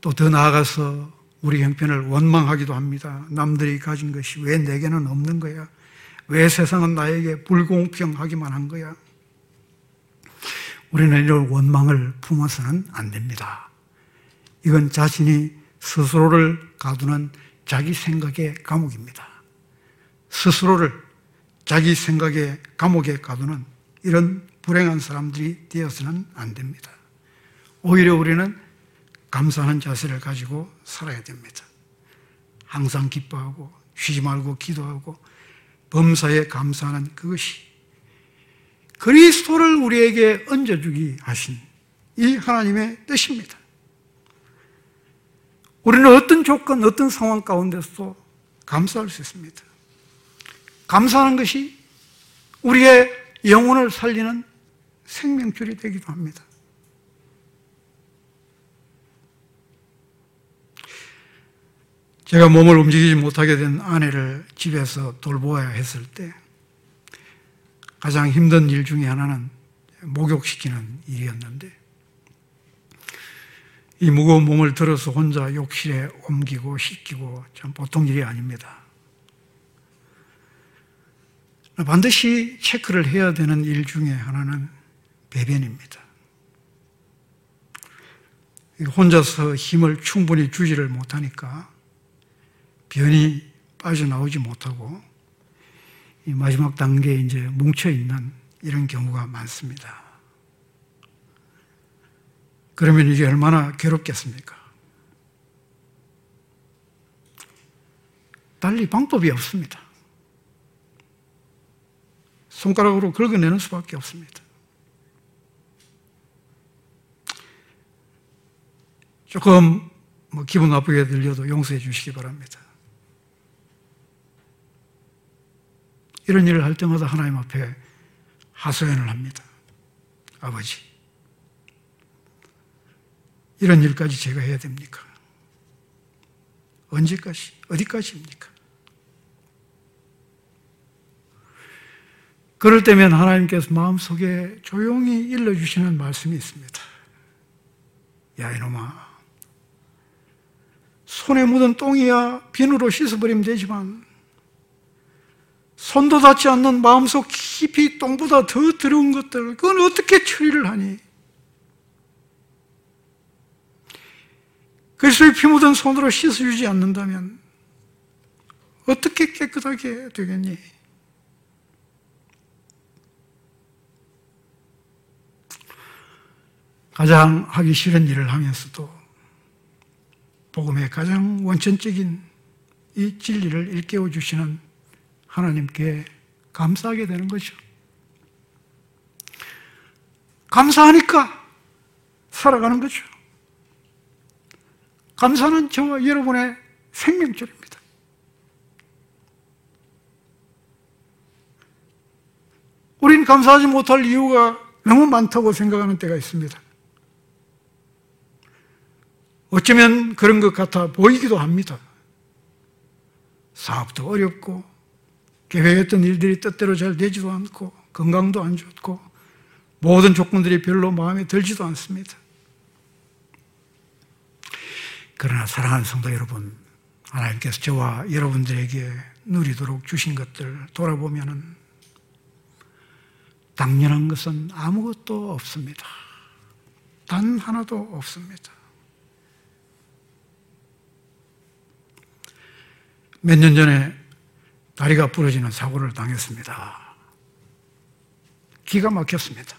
또 더 나아가서 우리 형편을 원망하기도 합니다. 남들이 가진 것이 왜 내게는 없는 거야? 왜 세상은 나에게 불공평하기만 한 거야? 우리는 이런 원망을 품어서는 안 됩니다. 이건 자신이 스스로를 가두는 자기 생각의 감옥입니다. 스스로를 자기 생각의 감옥에 가두는 이런 불행한 사람들이 되어서는 안 됩니다. 오히려 우리는 감사하는 자세를 가지고 살아야 됩니다. 항상 기뻐하고 쉬지 말고 기도하고 범사에 감사하는 그것이 그리스도를 우리에게 얹어주기 하신 이 하나님의 뜻입니다. 우리는 어떤 조건, 어떤 상황 가운데서도 감사할 수 있습니다. 감사하는 것이 우리의 영혼을 살리는 생명줄이 되기도 합니다. 제가 몸을 움직이지 못하게 된 아내를 집에서 돌보아야 했을 때 가장 힘든 일 중에 하나는 목욕시키는 일이었는데 이 무거운 몸을 들어서 혼자 욕실에 옮기고 씻기고 참 보통 일이 아닙니다. 반드시 체크를 해야 되는 일 중에 하나는 배변입니다. 혼자서 힘을 충분히 주지를 못하니까 변이 빠져나오지 못하고 마지막 단계에 이제 뭉쳐 있는 이런 경우가 많습니다. 그러면 이게 얼마나 괴롭겠습니까? 달리 방법이 없습니다. 손가락으로 긁어내는 수밖에 없습니다. 조금 뭐 기분 나쁘게 들려도 용서해 주시기 바랍니다. 이런 일을 할 때마다 하나님 앞에 하소연을 합니다. 아버지, 이런 일까지 제가 해야 됩니까? 언제까지? 어디까지입니까? 그럴 때면 하나님께서 마음속에 조용히 일러주시는 말씀이 있습니다. 야, 이놈아. 손에 묻은 똥이야 비누로 씻어버리면 되지만 손도 닿지 않는 마음속 깊이 똥보다 더 더러운 것들, 그건 어떻게 처리를 하니? 그리스도의 피 묻은 손으로 씻어주지 않는다면 어떻게 깨끗하게 되겠니? 가장 하기 싫은 일을 하면서도 복음의 가장 원천적인 이 진리를 일깨워 주시는 하나님께 감사하게 되는 거죠. 감사하니까 살아가는 거죠. 감사는 저와 여러분의 생명줄입니다. 우린 감사하지 못할 이유가 너무 많다고 생각하는 때가 있습니다. 어쩌면 그런 것 같아 보이기도 합니다. 사업도 어렵고, 계획했던 일들이 뜻대로 잘 되지도 않고, 건강도 안 좋고, 모든 조건들이 별로 마음에 들지도 않습니다. 그러나 사랑하는 성도 여러분, 하나님께서 저와 여러분들에게 누리도록 주신 것들 돌아보면은 당연한 것은 아무것도 없습니다. 단 하나도 없습니다. 몇 년 전에 다리가 부러지는 사고를 당했습니다. 기가 막혔습니다.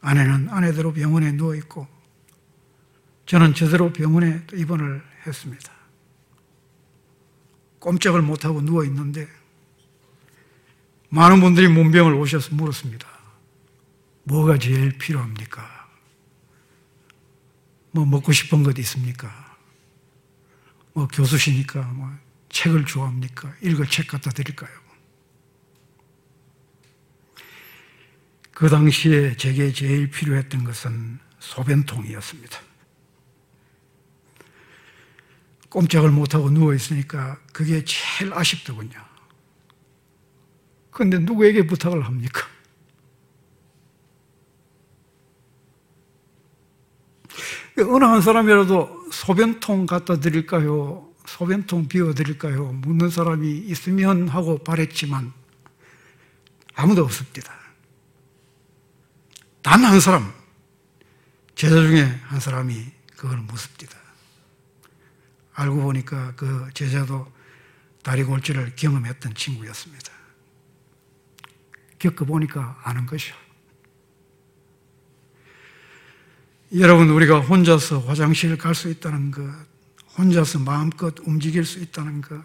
아내는 아내대로 병원에 누워있고, 저는 제대로 병원에 입원을 했습니다. 꼼짝을 못하고 누워있는데, 많은 분들이 문병을 오셔서 물었습니다. 뭐가 제일 필요합니까? 뭐 먹고 싶은 것 있습니까? 뭐 교수시니까 뭐 책을 좋아합니까? 읽을 책 갖다 드릴까요? 그 당시에 제게 제일 필요했던 것은 소변통이었습니다. 꼼짝을 못하고 누워있으니까 그게 제일 아쉽더군요. 그런데 누구에게 부탁을 합니까? 어느 한 사람이라도 소변통 갖다 드릴까요? 소변통 비워 드릴까요? 묻는 사람이 있으면 하고 바랬지만 아무도 없습니다. 단 한 사람, 제자 중에 한 사람이 그걸 묻습니다. 알고 보니까 그 제자도 다리 골절을 경험했던 친구였습니다. 겪어보니까 아는 것이요. 여러분, 우리가 혼자서 화장실 갈 수 있다는 것, 혼자서 마음껏 움직일 수 있다는 것,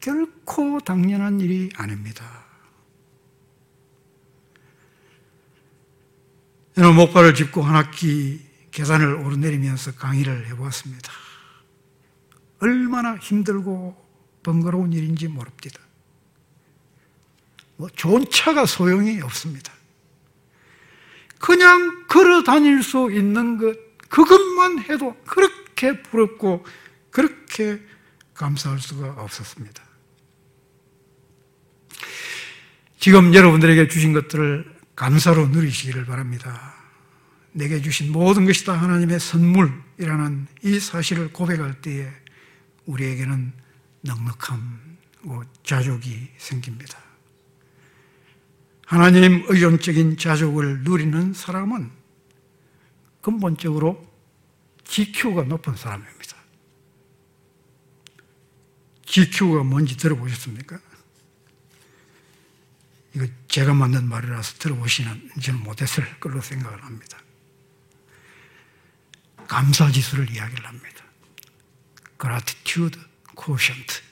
결코 당연한 일이 아닙니다. 저는 목발을 짚고 한 학기 계단을 오르내리면서 강의를 해보았습니다. 얼마나 힘들고 번거로운 일인지 모릅니다. 뭐 좋은 차가 소용이 없습니다. 그냥 걸어 다닐 수 있는 것, 그것만 해도 그렇게 부럽고 그렇게 감사할 수가 없었습니다. 지금 여러분들에게 주신 것들을 감사로 누리시기를 바랍니다. 내게 주신 모든 것이 다 하나님의 선물이라는 이 사실을 고백할 때에 우리에게는 넉넉함과 자족이 생깁니다. 하나님 의존적인 자족을 누리는 사람은 근본적으로 GQ가 높은 사람입니다. GQ가 뭔지 들어보셨습니까? 이거 제가 만든 말이라서 들어보시는지는 못했을 걸로 생각을 합니다. 감사 지수를 이야기를 합니다. gratitude quotient.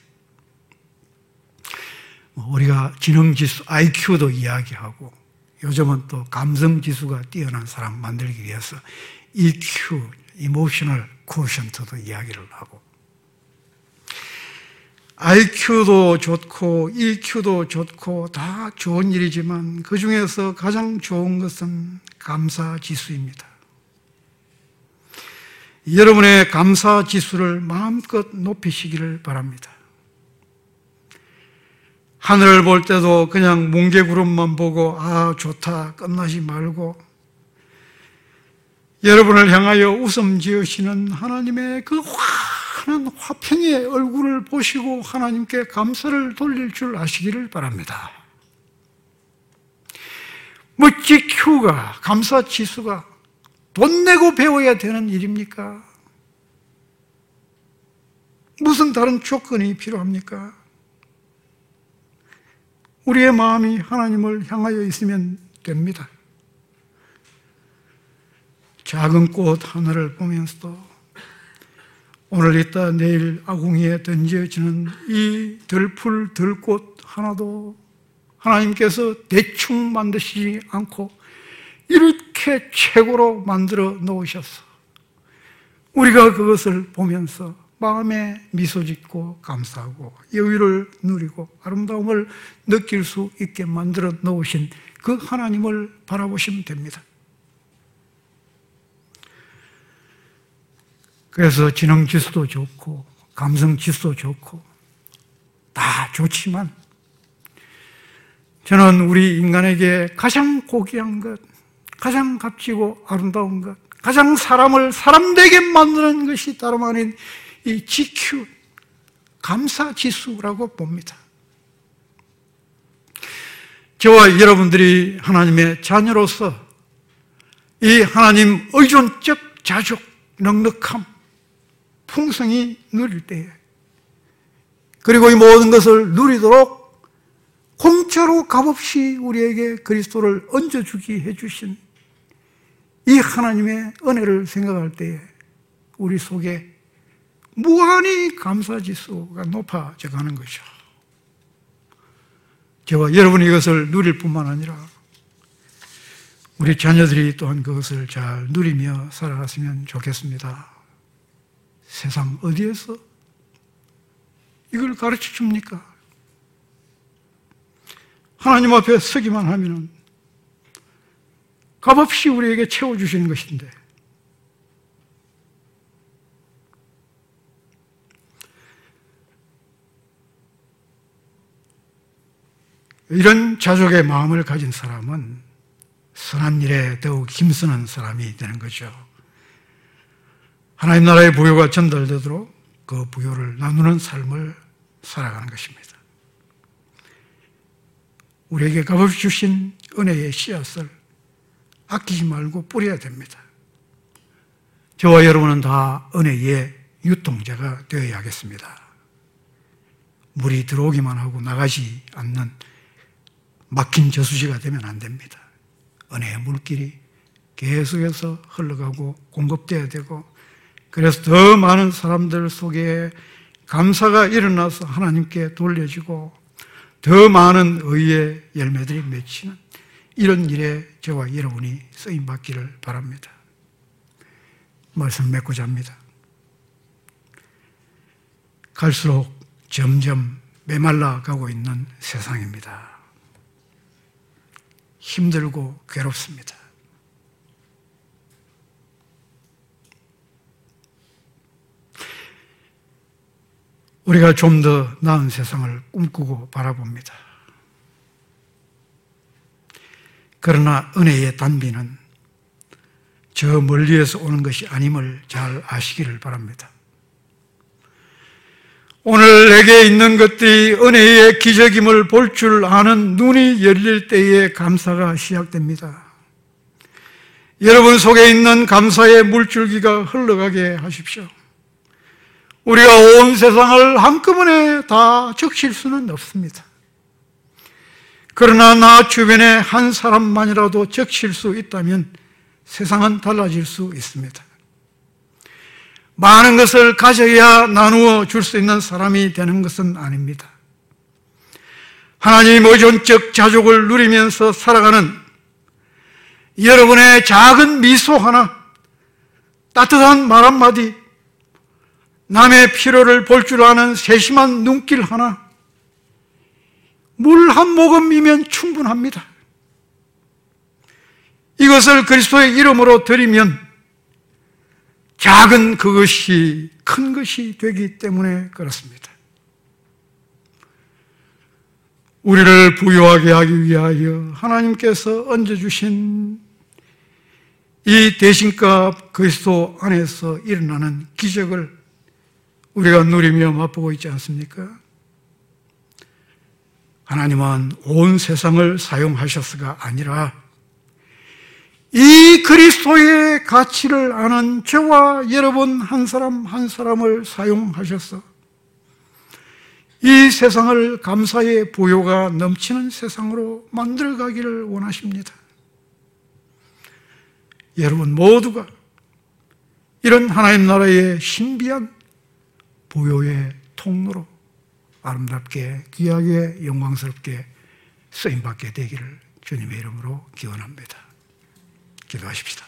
뭐 우리가 지능지수, IQ도 이야기하고 요즘은 또 감성지수가 뛰어난 사람 만들기 위해서 EQ, Emotional Quotient도 이야기를 하고 IQ도 좋고 EQ도 좋고 다 좋은 일이지만 그 중에서 가장 좋은 것은 감사 지수입니다. 여러분의 감사 지수를 마음껏 높이시기를 바랍니다. 하늘을 볼 때도 그냥 뭉게구름만 보고 아 좋다 끝나지 말고 여러분을 향하여 웃음 지으시는 하나님의 그 환한 화평의 얼굴을 보시고 하나님께 감사를 돌릴 줄 아시기를 바랍니다. 뭐 GQ가 감사 지수가 돈 내고 배워야 되는 일입니까? 무슨 다른 조건이 필요합니까? 우리의 마음이 하나님을 향하여 있으면 됩니다. 작은 꽃 하나를 보면서도 오늘 있다 내일 아궁이에 던져지는 이 들풀 들꽃 하나도 하나님께서 대충 만드시지 않고 이렇게 최고로 만들어 놓으셨어. 우리가 그것을 보면서 마음에 미소 짓고 감사하고 여유를 누리고 아름다움을 느낄 수 있게 만들어 놓으신 그 하나님을 바라보시면 됩니다. 그래서 지능 지수도 좋고 감성 지수도 좋고 다 좋지만 저는 우리 인간에게 가장 고귀한 것, 가장 값지고 아름다운 것, 가장 사람을 사람되게 만드는 것이 다름 아닌 이 GQ, 감사 지수라고 봅니다. 저와 여러분들이 하나님의 자녀로서 이 하나님 의존적 자족, 넉넉함, 풍성이 누릴 때에 그리고 이 모든 것을 누리도록 공짜로 값없이 우리에게 그리스도를 얹어주기 해주신 이 하나님의 은혜를 생각할 때에 우리 속에 무한히 감사 지수가 높아져 가는 것이죠. 저와 여러분이 이것을 누릴 뿐만 아니라 우리 자녀들이 또한 그것을 잘 누리며 살아갔으면 좋겠습니다. 세상 어디에서 이걸 가르쳐 줍니까? 하나님 앞에 서기만 하면 값없이 우리에게 채워주시는 것인데 이런 자족의 마음을 가진 사람은 선한 일에 더욱 힘쓰는 사람이 되는 거죠. 하나님 나라의 부요가 전달되도록 그 부요를 나누는 삶을 살아가는 것입니다. 우리에게 값없이 주신 은혜의 씨앗을 아끼지 말고 뿌려야 됩니다. 저와 여러분은 다 은혜의 유통자가 되어야 겠습니다. 물이 들어오기만 하고 나가지 않는 막힌 저수지가 되면 안 됩니다. 은혜의 물길이 계속해서 흘러가고 공급되어야 되고 그래서 더 많은 사람들 속에 감사가 일어나서 하나님께 돌려지고 더 많은 의의 열매들이 맺히는 이런 일에 저와 여러분이 쓰임 받기를 바랍니다. 말씀 맺고자 합니다. 갈수록 점점 메말라 가고 있는 세상입니다. 힘들고 괴롭습니다. 우리가 좀 더 나은 세상을 꿈꾸고 바라봅니다. 그러나 은혜의 단비는 저 멀리에서 오는 것이 아님을 잘 아시기를 바랍니다. 오늘 내게 있는 것들이 은혜의 기적임을 볼 줄 아는 눈이 열릴 때에 감사가 시작됩니다. 여러분 속에 있는 감사의 물줄기가 흘러가게 하십시오. 우리가 온 세상을 한꺼번에 다 적실 수는 없습니다. 그러나 나 주변에 한 사람만이라도 적실 수 있다면 세상은 달라질 수 있습니다. 많은 것을 가져야 나누어 줄 수 있는 사람이 되는 것은 아닙니다. 하나님 의존적 자족을 누리면서 살아가는 여러분의 작은 미소 하나, 따뜻한 말 한마디, 남의 피로를 볼 줄 아는 세심한 눈길 하나, 물 한 모금이면 충분합니다. 이것을 그리스도의 이름으로 드리면 작은 그것이 큰 것이 되기 때문에 그렇습니다. 우리를 부유하게 하기 위하여 하나님께서 얹어주신 이 대신값 그리스도 안에서 일어나는 기적을 우리가 누리며 맛보고 있지 않습니까? 하나님은 온 세상을 사용하셨어가 아니라 이 그리스도의 가치를 아는 저와 여러분 한 사람 한 사람을 사용하셔서 이 세상을 감사의 부요가 넘치는 세상으로 만들어가기를 원하십니다. 여러분 모두가 이런 하나님 나라의 신비한 부요의 통로로 아름답게 귀하게 영광스럽게 쓰임받게 되기를 주님의 이름으로 기원합니다. 기도하십시다.